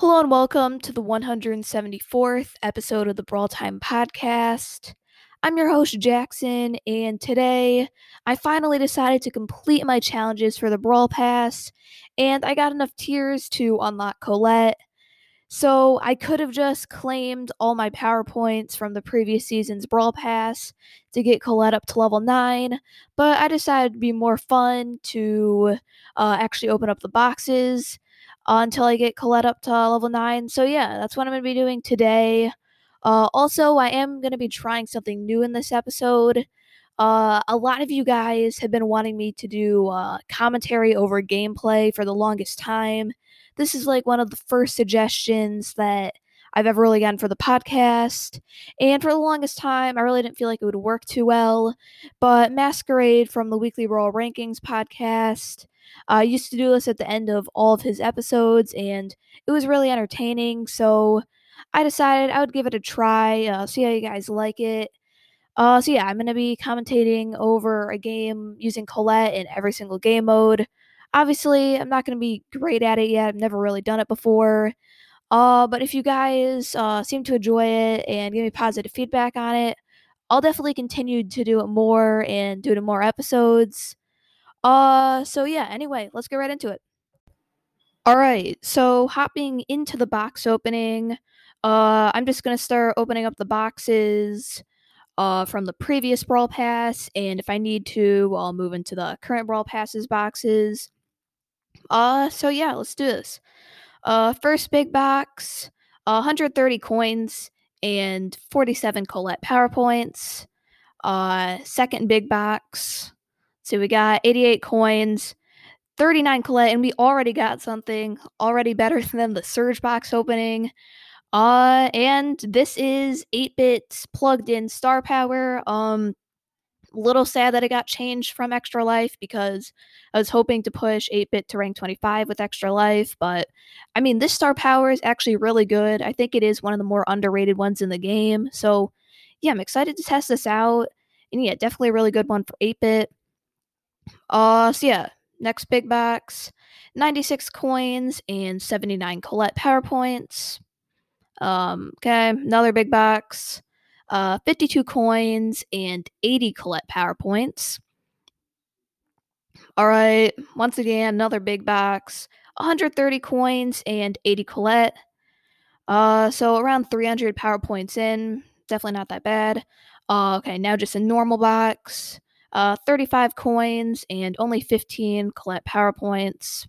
Hello and welcome to the 174th episode of the Brawl Time Podcast. I'm your host, Jackson, and today I finally decided to complete my challenges for the Brawl Pass, and I got enough tiers to unlock Colette. So I could have just claimed all my power points from the previous season's Brawl Pass to get Colette up to level 9, but I decided it'd be more fun to uh, actually open up the boxes uh, until I get Colette up to level 9. So, yeah, that's what I'm going to be doing today. Uh, also, I am going to be trying something new in this episode. Uh, a lot of you guys have been wanting me to do uh, commentary over gameplay for the longest time. This is like one of the first suggestions that I've ever really gotten for the podcast. And for the longest time, I really didn't feel like it would work too well. But Masquerade from the Weekly Royal Rankings podcast uh, used to do this at the end of all of his episodes, and it was really entertaining. So I decided I would give it a try, uh, see how you guys like it. Uh, so yeah, I'm gonna be commentating over a game using Colette in every single game mode. Obviously, I'm not gonna be great at it yet. I've never really done it before. Uh, but if you guys uh, seem to enjoy it and give me positive feedback on it, I'll definitely continue to do it more and do it in more episodes. Uh, so yeah, anyway, let's get right into it. All right, so hopping into the box opening, uh, I'm just gonna start opening up the boxes uh, from the previous Brawl Pass, and if I need to, I'll move into the current Brawl Passes boxes. Uh, so yeah, let's do this. Uh, first big box, 130 coins and 47 Colette power points. Uh, second big box, so we got 88 coins, 39 Colette, and we already got something already better than the Surge box opening. Uh, and this is 8 bits plugged in star power. Um, little sad that it got changed from Extra Life because I was hoping to push 8 bit to rank 25 with Extra Life. But I mean, this star power is actually really good. I think it is one of the more underrated ones in the game. So yeah, I'm excited to test this out. And yeah, definitely a really good one for 8 bit. Uh, so yeah, next big box 96 coins and 79 Colette power points. Um, okay, another big box uh, 52 coins and 80 Colette power points. All right, once again, another big box 130 coins and 80 Colette. Uh, so around 300 power points in. Definitely not that bad. Uh, okay, now just a normal box uh, 35 coins and only 15 Colette power points.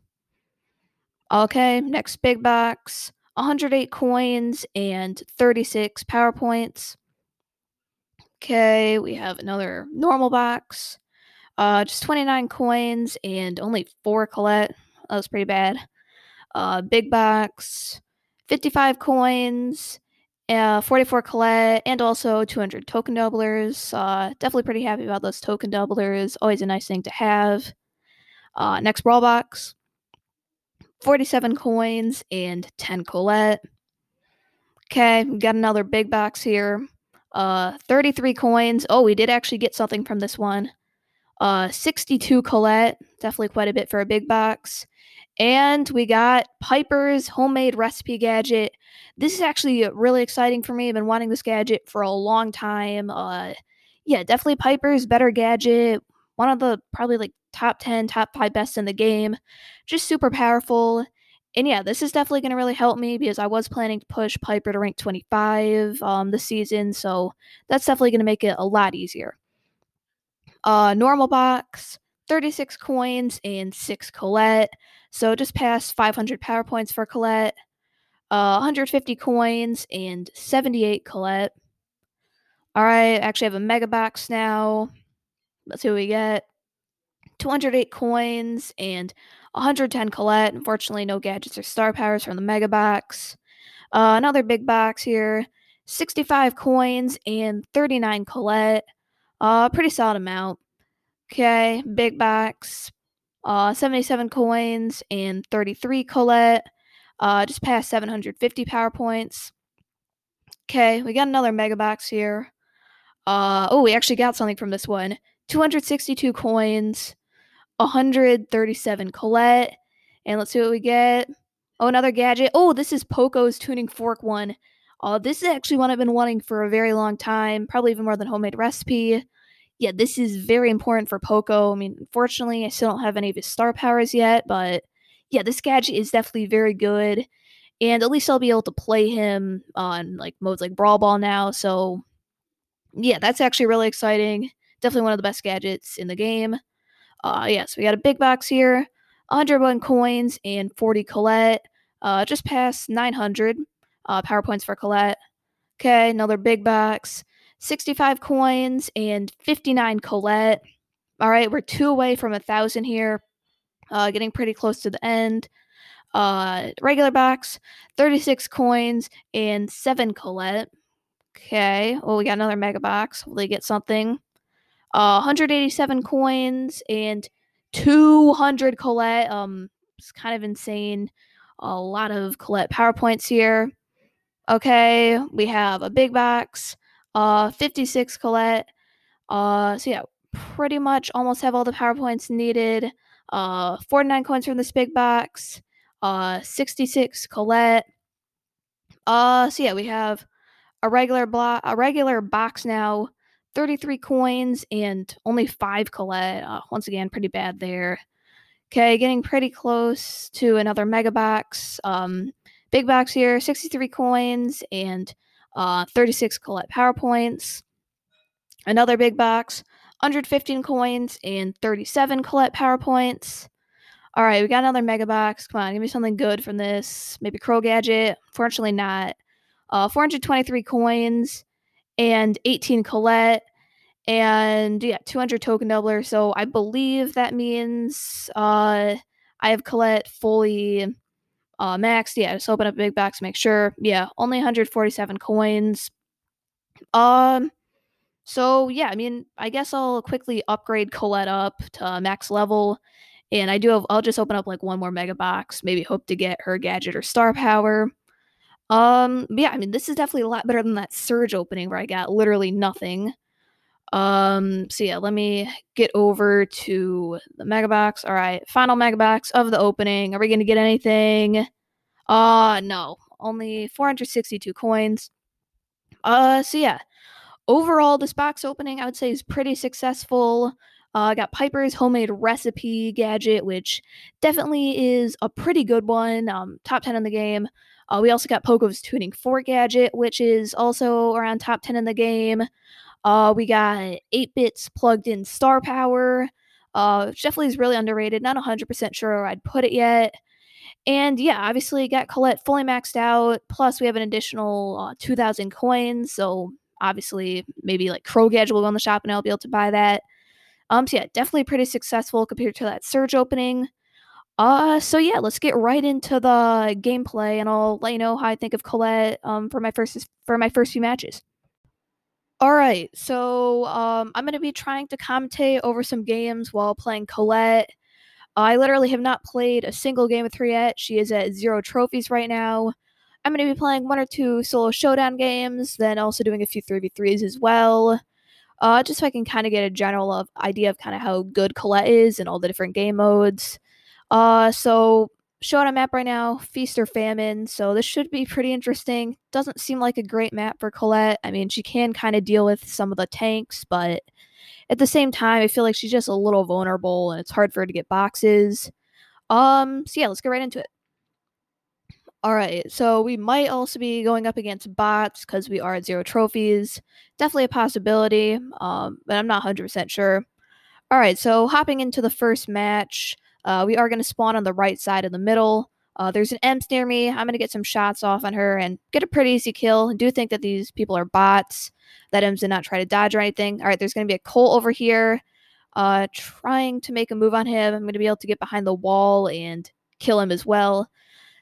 Okay, next big box 108 coins and 36 power points. Okay, we have another normal box. Uh, just 29 coins and only 4 Colette. That was pretty bad. Uh, big box 55 coins uh, 44 Colette, and also 200 token doublers. Uh, definitely pretty happy about those token doublers. Always a nice thing to have. Uh, next Brawl Box 47 coins and 10 Colette. Okay, got another big box here. Uh, 33 coins. Oh, we did actually get something from this one. Uh, 62 Colette. Definitely quite a bit for a big box. And we got Piper's homemade recipe gadget. This is actually really exciting for me. I've been wanting this gadget for a long time. Uh, yeah, definitely Piper's better gadget. One of the probably like top 10, top 5 best in the game. Just super powerful. And yeah, this is definitely going to really help me because I was planning to push Piper to rank 25 um, this season. So that's definitely going to make it a lot easier. Uh, normal box, 36 coins and 6 Colette. So just past 500 power points for Colette, uh, 150 coins, and 78 Colette. All right, actually have a mega box now. Let's see what we get. 208 coins and 110 Colette. Unfortunately, no gadgets or star powers from the mega box. Uh, another big box here. 65 coins and 39 Colette. Uh, pretty solid amount. Okay, big box uh, 77 coins and 33 Colette. Uh, just past 750 power points. Okay, we got another mega box here. Uh, oh, we actually got something from this one 262 coins, 137 Colette. And let's see what we get Oh, another gadget. Oh, this is Poco's tuning fork one. Uh, this is actually one I've been wanting for a very long time, probably even more than homemade recipe. Yeah, this is very important for Poco. I mean, unfortunately, I still don't have any of his star powers yet, but yeah, this gadget is definitely very good. And at least I'll be able to play him on like modes like Brawl Ball now. So yeah, that's actually really exciting. Definitely one of the best gadgets in the game. Uh, yeah, so we got a big box here, 101 coins and 40 Colette. Uh, just past 900 uh, power points for Colette. Okay, another big box, 65 coins and 59 Colette. All right, we're two away from a thousand here. Uh, getting pretty close to the end. Uh, regular box, 36 coins and seven Colette. Okay, well, we got another mega box. Will they get something? Uh, 187 coins and 200 Colette. Um, it's kind of insane. A lot of Colette PowerPoints here. Okay, we have a big box, uh, 56 Colette. Uh, so yeah, pretty much almost have all the PowerPoints needed. Uh, 49 coins from this big box. Uh, 66 Colette. Uh, so yeah, we have a regular block, a regular box now, 33 coins and only five Colette. Uh, once again, pretty bad there. Okay, getting pretty close to another mega box. Um, big box here, 63 coins and uh, 36 Colette PowerPoints. Another big box, 115 coins and 37 Colette PowerPoints. All right, we got another mega box. Come on, give me something good from this. Maybe Crow Gadget. Fortunately, not uh, 423 coins and 18 Colette and yeah 200 token doubler so i believe that means uh i have colette fully uh maxed yeah just open up a big box make sure. Yeah only 147 coins. Um so yeah i mean i guess i'll quickly upgrade colette up to max level. And i do have i'll just open up like one more mega box maybe hope to get her gadget or star power. Um, yeah, I mean, this is definitely a lot better than that surge opening where I got literally nothing. Um, so yeah, let me get over to the mega box. All right, final mega box of the opening. Are we to get anything? Uh, no, only 462 coins. Uh, so yeah, overall, this box opening I would say is pretty successful. Uh, got Piper's homemade recipe gadget, which definitely is a pretty good one. Um, top 10 in the game. Uh, we also got Poco's Tuning Fork gadget, which is also around top 10 in the game. Uh, we got 8 bits plugged in star power, uh, which definitely is really underrated. Not 100% sure I'd put it yet. And yeah, obviously got Colette fully maxed out. Plus, we have an additional uh, 2,000 coins. So obviously, maybe like Crow Gadget will go in the shop and I'll be able to buy that. Um, so yeah, definitely pretty successful compared to that Surge opening. Uh, so yeah, let's get right into the gameplay, and I'll let you know how I think of Colette um, for my first for my first few matches. All right, so um, I'm gonna be trying to commentate over some games while playing Colette. I literally have not played a single game with her yet. She is at zero trophies right now. I'm gonna be playing one or two solo showdown games, then also doing a few 3v3s as well. Uh, just so I can kind of get a general of idea of kind of how good Colette is and all the different game modes. Uh, so show on a map right now, Feast or Famine. So this should be pretty interesting. Doesn't seem like a great map for Colette. I mean, she can kind of deal with some of the tanks, but at the same time, I feel like she's just a little vulnerable and it's hard for her to get boxes. Um, so yeah, let's get right into it. All right, so we might also be going up against bots because we are at zero trophies. Definitely a possibility, um, but I'm not 100% sure. All right, so hopping into the first match. Uh, we are going to spawn on the right side of the middle. Uh, there's an Emz near me. I'm going to get some shots off on her and get a pretty easy kill. I do think that these people are bots. That Emz did not try to dodge or anything. All right, there's going to be a Colt over here uh, trying to make a move on him. I'm going to be able to get behind the wall and kill him as well.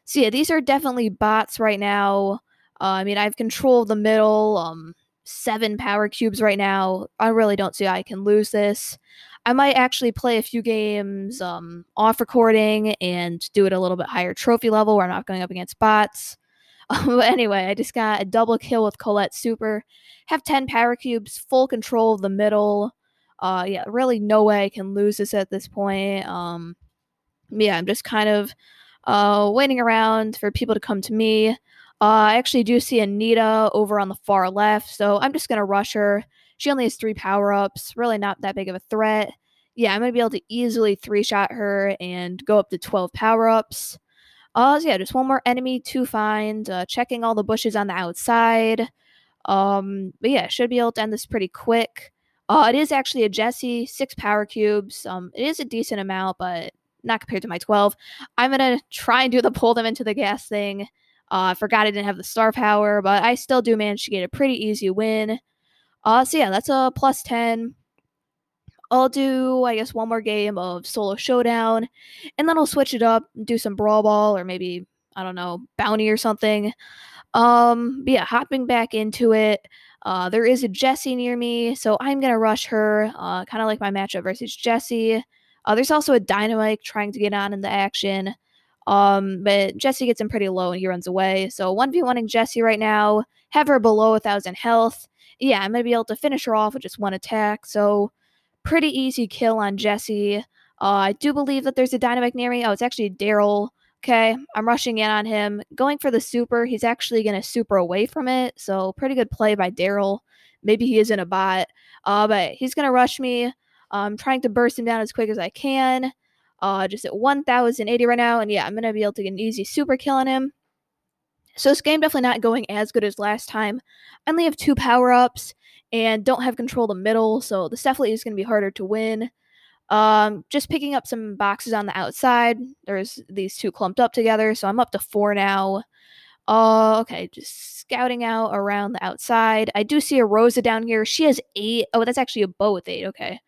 So yeah, these are definitely bots right now. Uh, I mean, I have control of the middle. Um, seven power cubes right now. I really don't see how I can lose this. I might actually play a few games um, off recording and do it a little bit higher trophy level where I'm not going up against bots. but anyway, I just got a double kill with Colette Super. Have 10 power cubes, full control of the middle. Uh, yeah, really no way I can lose this at this point. Um, yeah, I'm just kind of uh, waiting around for people to come to me. Uh, I actually do see a Nita over on the far left, so I'm just gonna rush her. She only has three power ups, really not that big of a threat. Yeah, I'm gonna be able to easily three shot her and go up to 12 power ups. Uh, so yeah, just one more enemy to find. Uh, checking all the bushes on the outside. Um, but yeah, should be able to end this pretty quick. Uh, it is actually a Jessie, six power cubes. Um, it is a decent amount, but not compared to my 12. I'm gonna try and do the pull them into the gas thing. Uh, I forgot I didn't have the star power, but I still do manage to get a pretty easy win. Uh, so yeah, that's a plus 10. I'll do, I guess, one more game of solo showdown, and then I'll switch it up, and do some brawl ball, or maybe I don't know, bounty or something. Um, yeah, hopping back into it. Uh, there is a Jessie near me, so I'm gonna rush her. Uh, kind of like my matchup versus Jessie. Uh, there's also a Dynamite trying to get on in the action. Um, but Jessie gets him pretty low and he runs away. So 1v1ing Jessie right now, have her below a thousand health. Yeah, I'm gonna be able to finish her off with just one attack. So pretty easy kill on Jessie. Uh, I do believe that there's a Dynamite near me. Oh, it's actually Darryl. Okay, I'm rushing in on him. Going for the super. He's actually to super away from it. So, pretty good play by Darryl. Maybe he isn't a bot. Uh, but he's to rush me. I'm trying to burst him down as quick as I can. Uh, just at 1080 right now. And yeah, I'm going to be able to get an easy super kill on him. So, this game definitely not going as good as last time. I only have two power ups and don't have control of the middle. So, this definitely is going to be harder to win. Um, just picking up some boxes on the outside. There's these two clumped up together, so I'm up to four now. Uh, okay, just scouting out around the outside. I do see a Rosa down here. She has eight. Oh, that's actually a Bo with eight. Okay.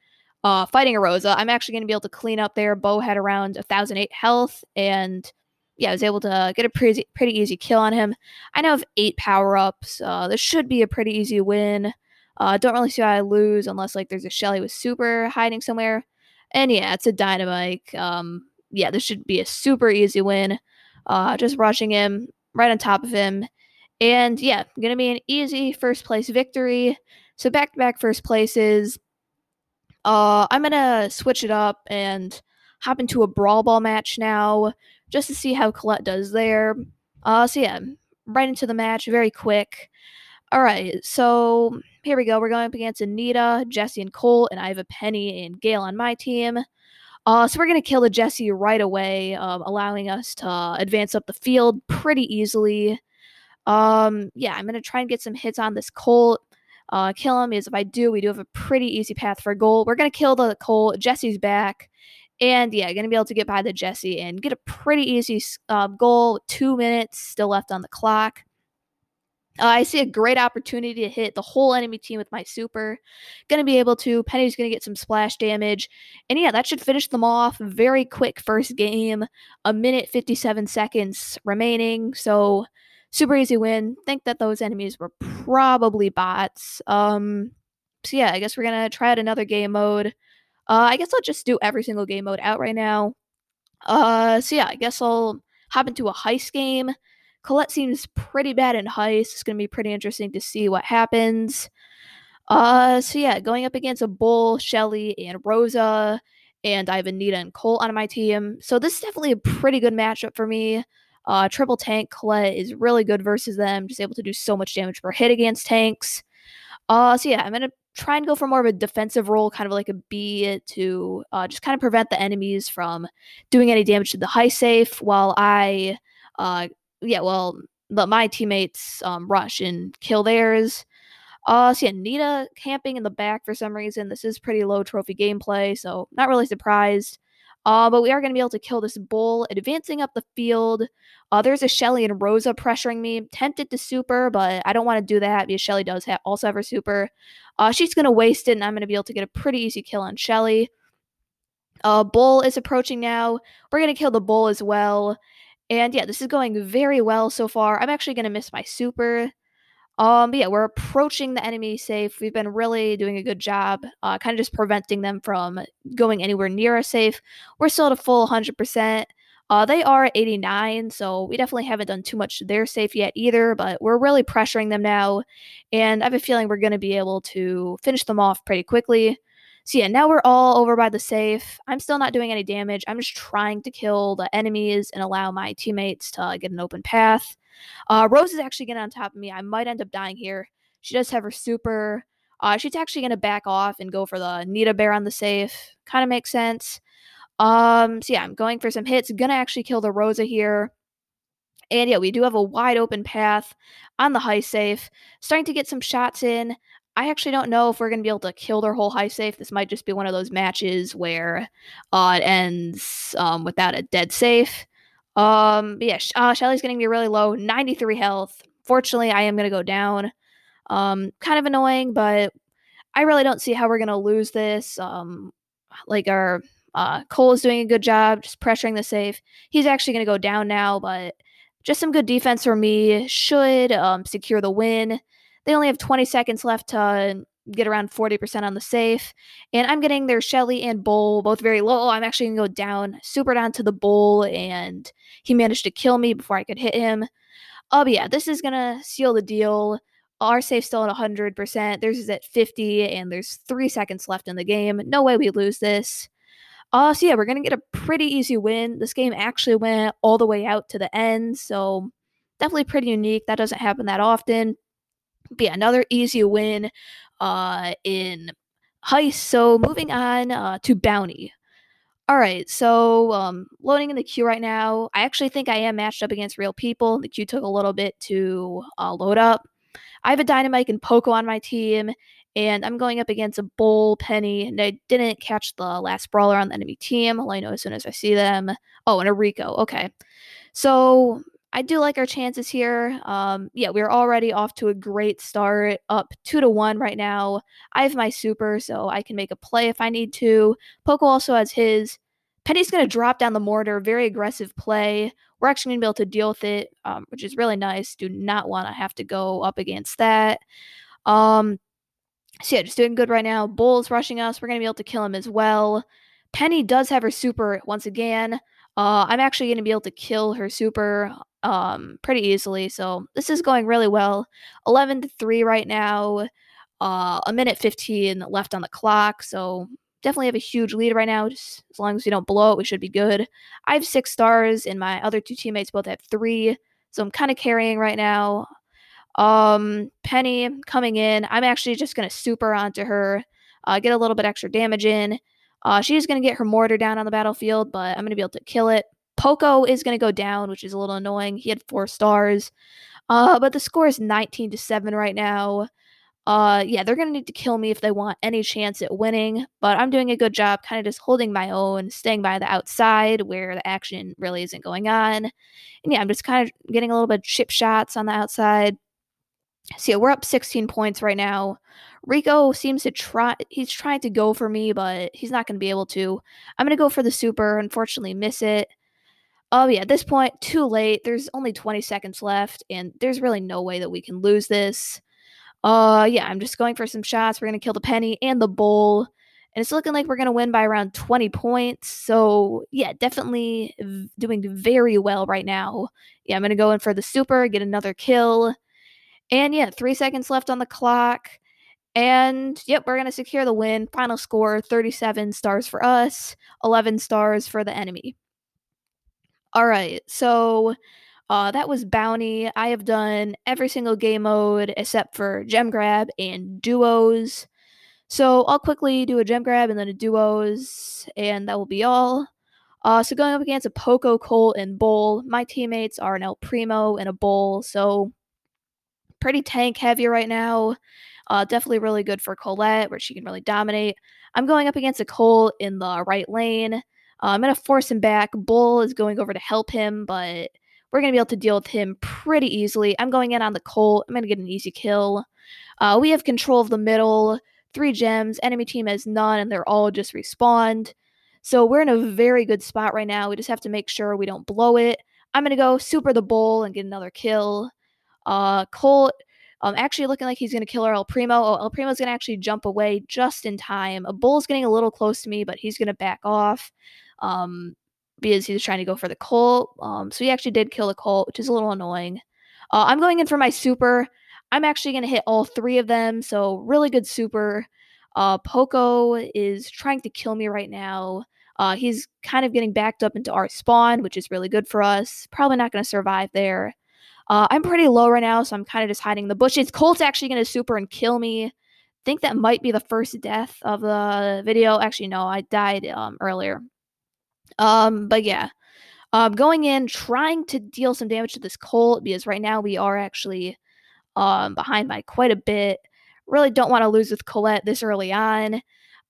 Uh, fighting a Rosa. I'm actually going to be able to clean up there. Bo had around thousand eight health, and yeah, I was able to get a pretty pretty easy kill on him. I now have eight power ups. Uh, this should be a pretty easy win. Uh, don't really see how I lose unless like there's a Shelly with super hiding somewhere. And yeah, it's a dynamite. Um, yeah, this should be a super easy win. Uh, just rushing him right on top of him. And yeah, gonna be an easy first place victory. So back to back first places. Uh, I'm gonna switch it up and hop into a brawl ball match now, just to see how Colette does there. Uh, so yeah, right into the match, very quick. All right, so here we go. We're going up against Anita, Jessie, and Colt, and I have a Penny and Gale on my team. Uh, so we're to kill the Jessie right away, um, allowing us to advance up the field pretty easily. Um, yeah, I'm to try and get some hits on this Colt. Uh, kill him is if I do, we do have a pretty easy path for a goal. We're going to kill the Colt. Jessie's back. And yeah, going to be able to get by the Jessie and get a pretty easy uh, goal. Two minutes still left on the clock. Uh, I see a great opportunity to hit the whole enemy team with my super. Gonna be able to. Penny's gonna get some splash damage. And yeah, that should finish them off. Very quick first game. A minute 57 seconds remaining. So super easy win. Think that those enemies were probably bots. Um so yeah, I guess we're gonna try out another game mode. Uh I guess I'll just do every single game mode out right now. Uh so yeah, I guess I'll hop into a heist game. Colette seems pretty bad in heist. It's to be pretty interesting to see what happens. Uh, so yeah, going up against a Bull, Shelly, and Rosa, and I have a Nita and Colt on my team. So this is definitely a pretty good matchup for me. Uh, triple tank Colette is really good versus them, just able to do so much damage per hit against tanks. Uh, so yeah, I'm gonna try and go for more of a defensive role, kind of like a B to uh, just kind of prevent the enemies from doing any damage to the high safe, while I uh, yeah, well, let my teammates um, rush and kill theirs. Uh, so yeah, Nita camping in the back for some reason. This is pretty low trophy gameplay, so not really surprised. Uh, but we are going to be able to kill this bull. Advancing up the field, uh, there's a Shelly and Rosa pressuring me. Tempted to super, but I don't want to do that because Shelly does ha- also have her super. Uh, she's going to waste it, and I'm going to be able to get a pretty easy kill on Shelly. Uh, bull is approaching now. We're going to kill the bull as well. And yeah, this is going very well so far. I'm actually going to miss my super. Um, but yeah, we're approaching the enemy safe. We've been really doing a good job, uh, kind of just preventing them from going anywhere near a safe. We're still at a full 100%. Uh, they are at 89, so we definitely haven't done too much to their safe yet either, but we're really pressuring them now, and I have a feeling we're going to be able to finish them off pretty quickly. So yeah, now we're all over by the safe. I'm still not doing any damage. I'm just trying to kill the enemies and allow my teammates to get an open path. Uh, Rose is actually getting on top of me. I might end up dying here. She does have her super. Uh, she's actually going to back off and go for the Nita Bear on the safe. Kind of makes sense. Um, so yeah, I'm going for some hits. Gonna actually kill the Rosa here. And yeah, we do have a wide open path on the high safe. Starting to get some shots in. I actually don't know if we're going to be able to kill their whole high safe. This might just be one of those matches where uh, it ends um, without a dead safe. Um, yeah, uh, Shelly's getting me really low, 93 health. Fortunately, I am going to go down. Um, kind of annoying, but I really don't see how we're going to lose this. Um, like our uh, Colt is doing a good job just pressuring the safe. He's actually going to go down now, but just some good defense for me should um, secure the win. They only have 20 seconds left to get around 40% on the safe. And I'm getting their Shelly and Bull both very low. I'm actually going to go down, super down to the Bull, and he managed to kill me before I could hit him. Oh, yeah, this is going to seal the deal. Our safe still at 100%. Theirs is at 50, and there's three seconds left in the game. No way we lose this. Uh, so yeah, we're gonna get a pretty easy win. This game actually went all the way out to the end, so definitely pretty unique. That doesn't happen that often. But yeah, another easy win uh, in Heist. So moving on uh, to Bounty. All right, so um, loading in the queue right now. I actually think I am matched up against real people. The queue took a little bit to uh, load up. I have a Dynamite and Poco on my team, and I'm going up against a Bull, Penny, and I didn't catch the last brawler on the enemy team. I'll know as soon as I see them. Oh, and a Rico. Okay. So I do like our chances here. Um, yeah, we're already off to a great start, up two to one right now. I have my super, so I can make a play if I need to. Poco also has his. Penny's going to drop down the mortar, very aggressive play. We're actually going to be able to deal with it, um, which is really nice. Do not want to have to go up against that. Um, so yeah, just doing good right now. Bull's rushing us. We're going to be able to kill him as well. Penny does have her super once again. Uh, I'm actually going to be able to kill her super um, pretty easily. So this is going really well. 11 to 3 right now. Uh, a minute 15 left on the clock. So definitely have a huge lead right now. Just as long as we don't blow it, we should be good. I have six stars, and my other two teammates both have three. So I'm kind of carrying right now. Um, Penny coming in. I'm actually just gonna super onto her, uh, get a little bit extra damage in. Uh, she's gonna get her mortar down on the battlefield, but I'm gonna be able to kill it. Poco is gonna go down, which is a little annoying. He had four stars. Uh, but the score is 19 to 7 right now. Uh, yeah, they're gonna need to kill me if they want any chance at winning, but I'm doing a good job kind of just holding my own, staying by the outside where the action really isn't going on. And yeah, I'm just kind of getting a little bit of chip shots on the outside. So yeah, we're up 16 points right now. Rico seems to try he's trying to go for me, but he's not gonna be able to. I'm gonna go for the super, unfortunately miss it. Oh yeah, at this point, too late. There's only 20 seconds left, and there's really no way that we can lose this. Uh yeah, I'm just going for some shots. We're gonna kill the penny and the bull. And it's looking like we're gonna win by around 20 points. So yeah, definitely doing very well right now. Yeah, I'm gonna go in for the super, get another kill. And yeah, three seconds left on the clock. And yep, we're going to secure the win. Final score 37 stars for us, 11 stars for the enemy. All right, so uh, that was Bounty. I have done every single game mode except for Gem Grab and Duos. So I'll quickly do a Gem Grab and then a Duos, and that will be all. Uh, so going up against a Poco, Colt, and Bull, my teammates are an El Primo and a Bull, so pretty tank heavy right now. Uh, definitely really good for Colette, where she can really dominate. I'm going up against a Colt in the right lane. Uh, I'm going to force him back. Bull is going over to help him, but we're going to be able to deal with him pretty easily. I'm going in on the Colt. I'm going to get an easy kill. Uh, we have control of the middle. Three gems. Enemy team has none, and they're all just respawned. So we're in a very good spot right now. We just have to make sure we don't blow it. I'm going to go super the bull and get another kill. Uh, Colt um, actually looking like he's going to kill our El Primo. Oh, El Primo's going to actually jump away just in time. A Bull's getting a little close to me, but he's going to back off um, because he's trying to go for the Colt. Um, so he actually did kill the Colt, which is a little annoying. Uh, I'm going in for my super. I'm actually going to hit all three of them, so really good super. Uh, Poco is trying to kill me right now. Uh, he's kind of getting backed up into our spawn, which is really good for us. Probably not going to survive there. Uh, I'm pretty low right now, so I'm kind of just hiding in the bushes. Colt's actually going to super and kill me. think that might be the first death of the video. Actually, no, I died um, earlier. Um, but yeah, um, going in, trying to deal some damage to this Colt because right now we are actually um, behind by quite a bit. Really don't want to lose with Colette this early on.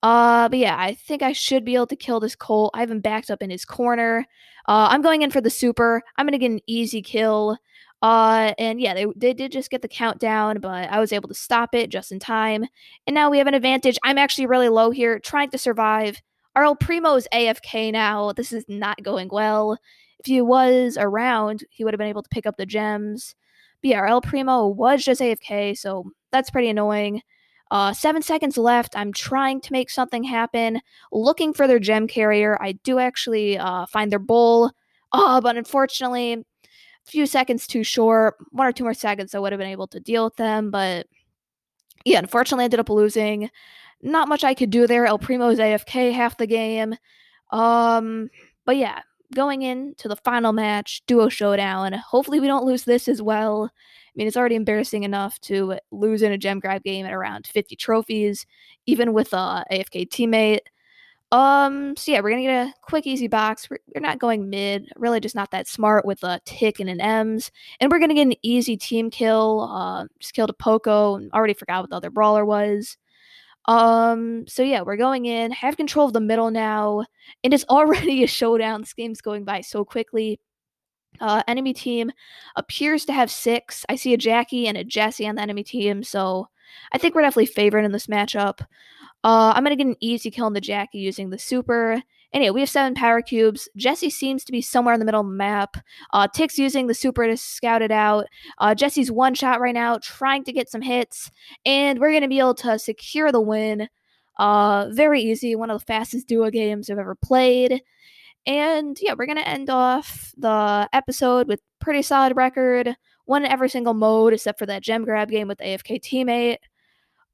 Uh, but yeah, I think I should be able to kill this Colt. I haven't backed up in his corner. Uh, I'm going in for the super. I'm gonna get an easy kill. Uh, and yeah, they, they did just get the countdown, but I was able to stop it just in time. And now we have an advantage. I'm actually really low here, trying to survive. El Primo's AFK now. This is not going well. If he was around, he would have been able to pick up the gems. El Primo was just AFK, so that's pretty annoying. Uh, seven seconds left. I'm trying to make something happen, looking for their gem carrier. I do actually uh, find their bull, uh, but unfortunately, a few seconds too short. One or two more seconds, I would have been able to deal with them, but yeah, unfortunately, I ended up losing. Not much I could do there. El Primo's AFK half the game. Um, but yeah, going into the final match, duo showdown. Hopefully, we don't lose this as well. I mean, it's already embarrassing enough to lose in a gem grab game at around 50 trophies, even with a AFK teammate. Um, so yeah, we're gonna get a quick, easy box. We're, we're not going mid, really just not that smart with a tick and an Emz. And we're gonna get an easy team kill. Uh, just killed a Poco, already forgot what the other brawler was. Um, so yeah, we're going in, have control of the middle now, and it's already a showdown. This game's going by so quickly. Uh, enemy team appears to have six. I see a Jackie and a Jessie on the enemy team, so I think we're definitely favored in this matchup. Uh, I'm gonna get an easy kill on the Jackie using the super. Anyway, we have seven power cubes. Jessie seems to be somewhere in the middle of the map. Uh, Tick's using the super to scout it out. Uh, Jessie's one shot right now, trying to get some hits, and we're gonna be able to secure the win. Uh, very easy, one of the fastest duo games I've ever played. And yeah, we're gonna end off the episode with pretty solid record. Won every single mode except for that gem grab game with AFK teammate.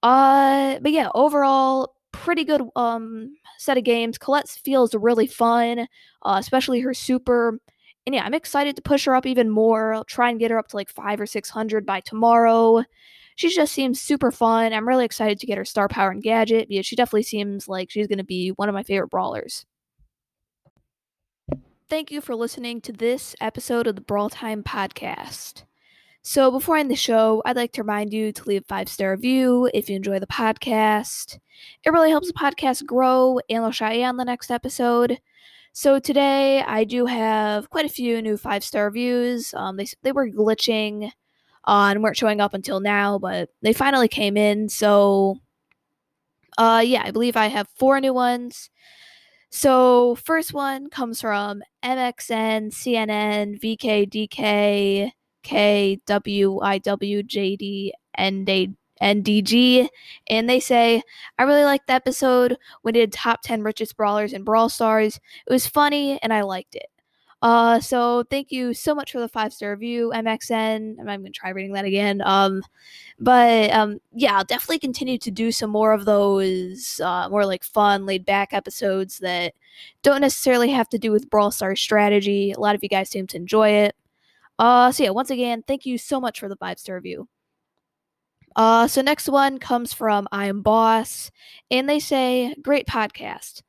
Uh, but yeah, overall, pretty good um set of games. Colette feels really fun, uh, especially her super. And yeah, I'm excited to push her up even more. I'll try and get her up to like five or six hundred by tomorrow. She just seems super fun. I'm really excited to get her star power and gadget because she definitely seems like she's going to be one of my favorite brawlers. Thank you for listening to this episode of the Brawl Time podcast. So, before I end the show, I'd like to remind you to leave a five star review if you enjoy the podcast. It really helps the podcast grow, and I'll shout you on the next episode. So, today I do have quite a few new five star reviews. Um, they, they were glitching and weren't showing up until now, but they finally came in. So, uh, yeah, I believe I have four new ones. So, first one comes from MXN, CNN, VK, NDG, and they say, I really liked the episode it did top 10 richest brawlers and Brawl Stars. It was funny and I liked it. Uh, so thank you so much for the five star review, MXN. I'm gonna try reading that again. Um, but um, yeah, I'll definitely continue to do some more of those uh, more like fun, laid back episodes that don't necessarily have to do with Brawl Stars strategy. A lot of you guys seem to enjoy it. Uh, so yeah, once again, thank you so much for the five star review. Uh, so next one comes from I am Boss, and they say, "Great podcast."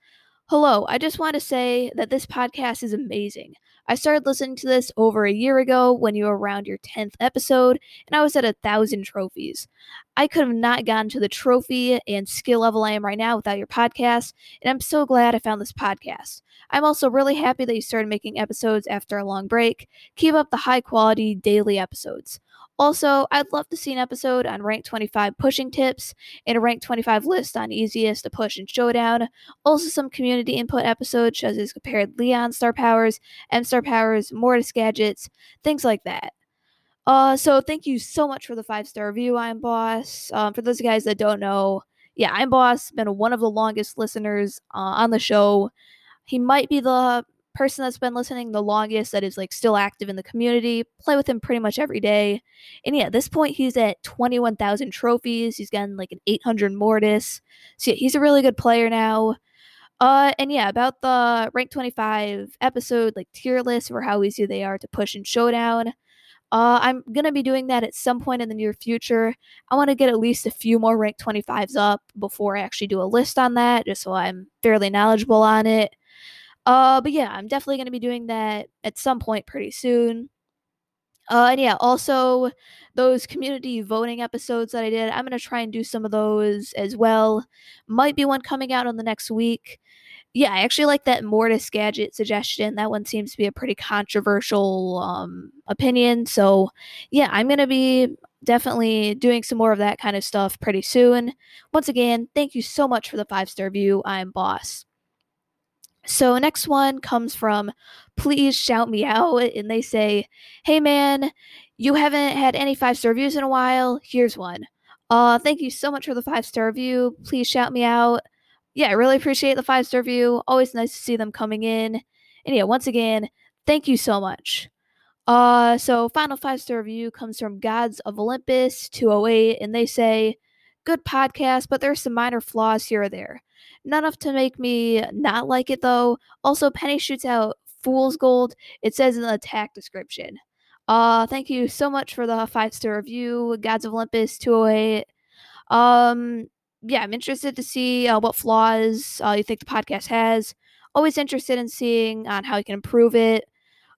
Hello, I just want to say that this podcast is amazing. I started listening to this over a year ago when you were around your 10th episode, and I was at a thousand trophies. I could have not gotten to the trophy and skill level I am right now without your podcast, and I'm so glad I found this podcast. I'm also really happy that you started making episodes after a long break. Keep up the high quality daily episodes. Also, I'd love to see an episode on rank 25 pushing tips and a rank 25 list on easiest to push in Showdown. Also, some community input episodes such as compared Leon star powers, M star powers, Mortis gadgets, things like that. Uh, so thank you so much for the five star review, I'm Boss. Um, for those guys that don't know, yeah, I'm Boss, been one of the longest listeners uh, on the show. He might be the person that's been listening the longest that is like still active in the community. Play with him pretty much every day. And yeah, at this point he's at 21,000 trophies. He's gotten like an 800 mortis. So yeah, he's a really good player now. Uh, and yeah, about the rank 25 episode, like tier list for how easy they are to push in Showdown. Uh, I'm gonna be doing that at some point in the near future. I want to get at least a few more rank 25s up before I actually do a list on that, just so I'm fairly knowledgeable on it. Uh, but yeah, I'm definitely gonna be doing that at some point pretty soon. Uh, and yeah, also those community voting episodes that I did, I'm gonna try and do some of those as well. Might be one coming out on the next week yeah, I actually like that Mortis gadget suggestion. That one seems to be a pretty controversial um, opinion. So, yeah, I'm going to be definitely doing some more of that kind of stuff pretty soon. Once again, thank you so much for the five star view. I'm Boss. So, next one comes from Please Shout Me Out. And they say, Hey man, you haven't had any five star reviews in a while. Here's one. Uh, thank you so much for the five star review. Please shout me out yeah, I really appreciate the five star review. Always nice to see them coming in. And yeah, once again, thank you so much. Uh, so final five star review comes from Gods of Olympus 208, and they say, Good podcast, but there's some minor flaws here or there. Not enough to make me not like it though. Also, Penny shoots out Fool's Gold. It says in the attack description. Uh, thank you so much for the five star review, Gods of Olympus 208. Um, yeah, I'm interested to see uh, what flaws uh, you think the podcast has. Always interested in seeing on how you can improve it.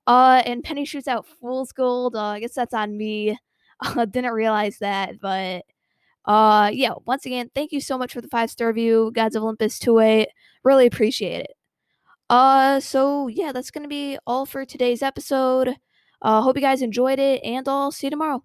Uh, and Penny shoots out Fool's Gold. Uh, I guess that's on me. Uh, didn't realize that, but uh, yeah. Once again, thank you so much for the five star review, Gods of Olympus 2-8. Really appreciate it. Uh, so yeah, that's gonna be all for today's episode. Uh, hope you guys enjoyed it, and I'll see you tomorrow.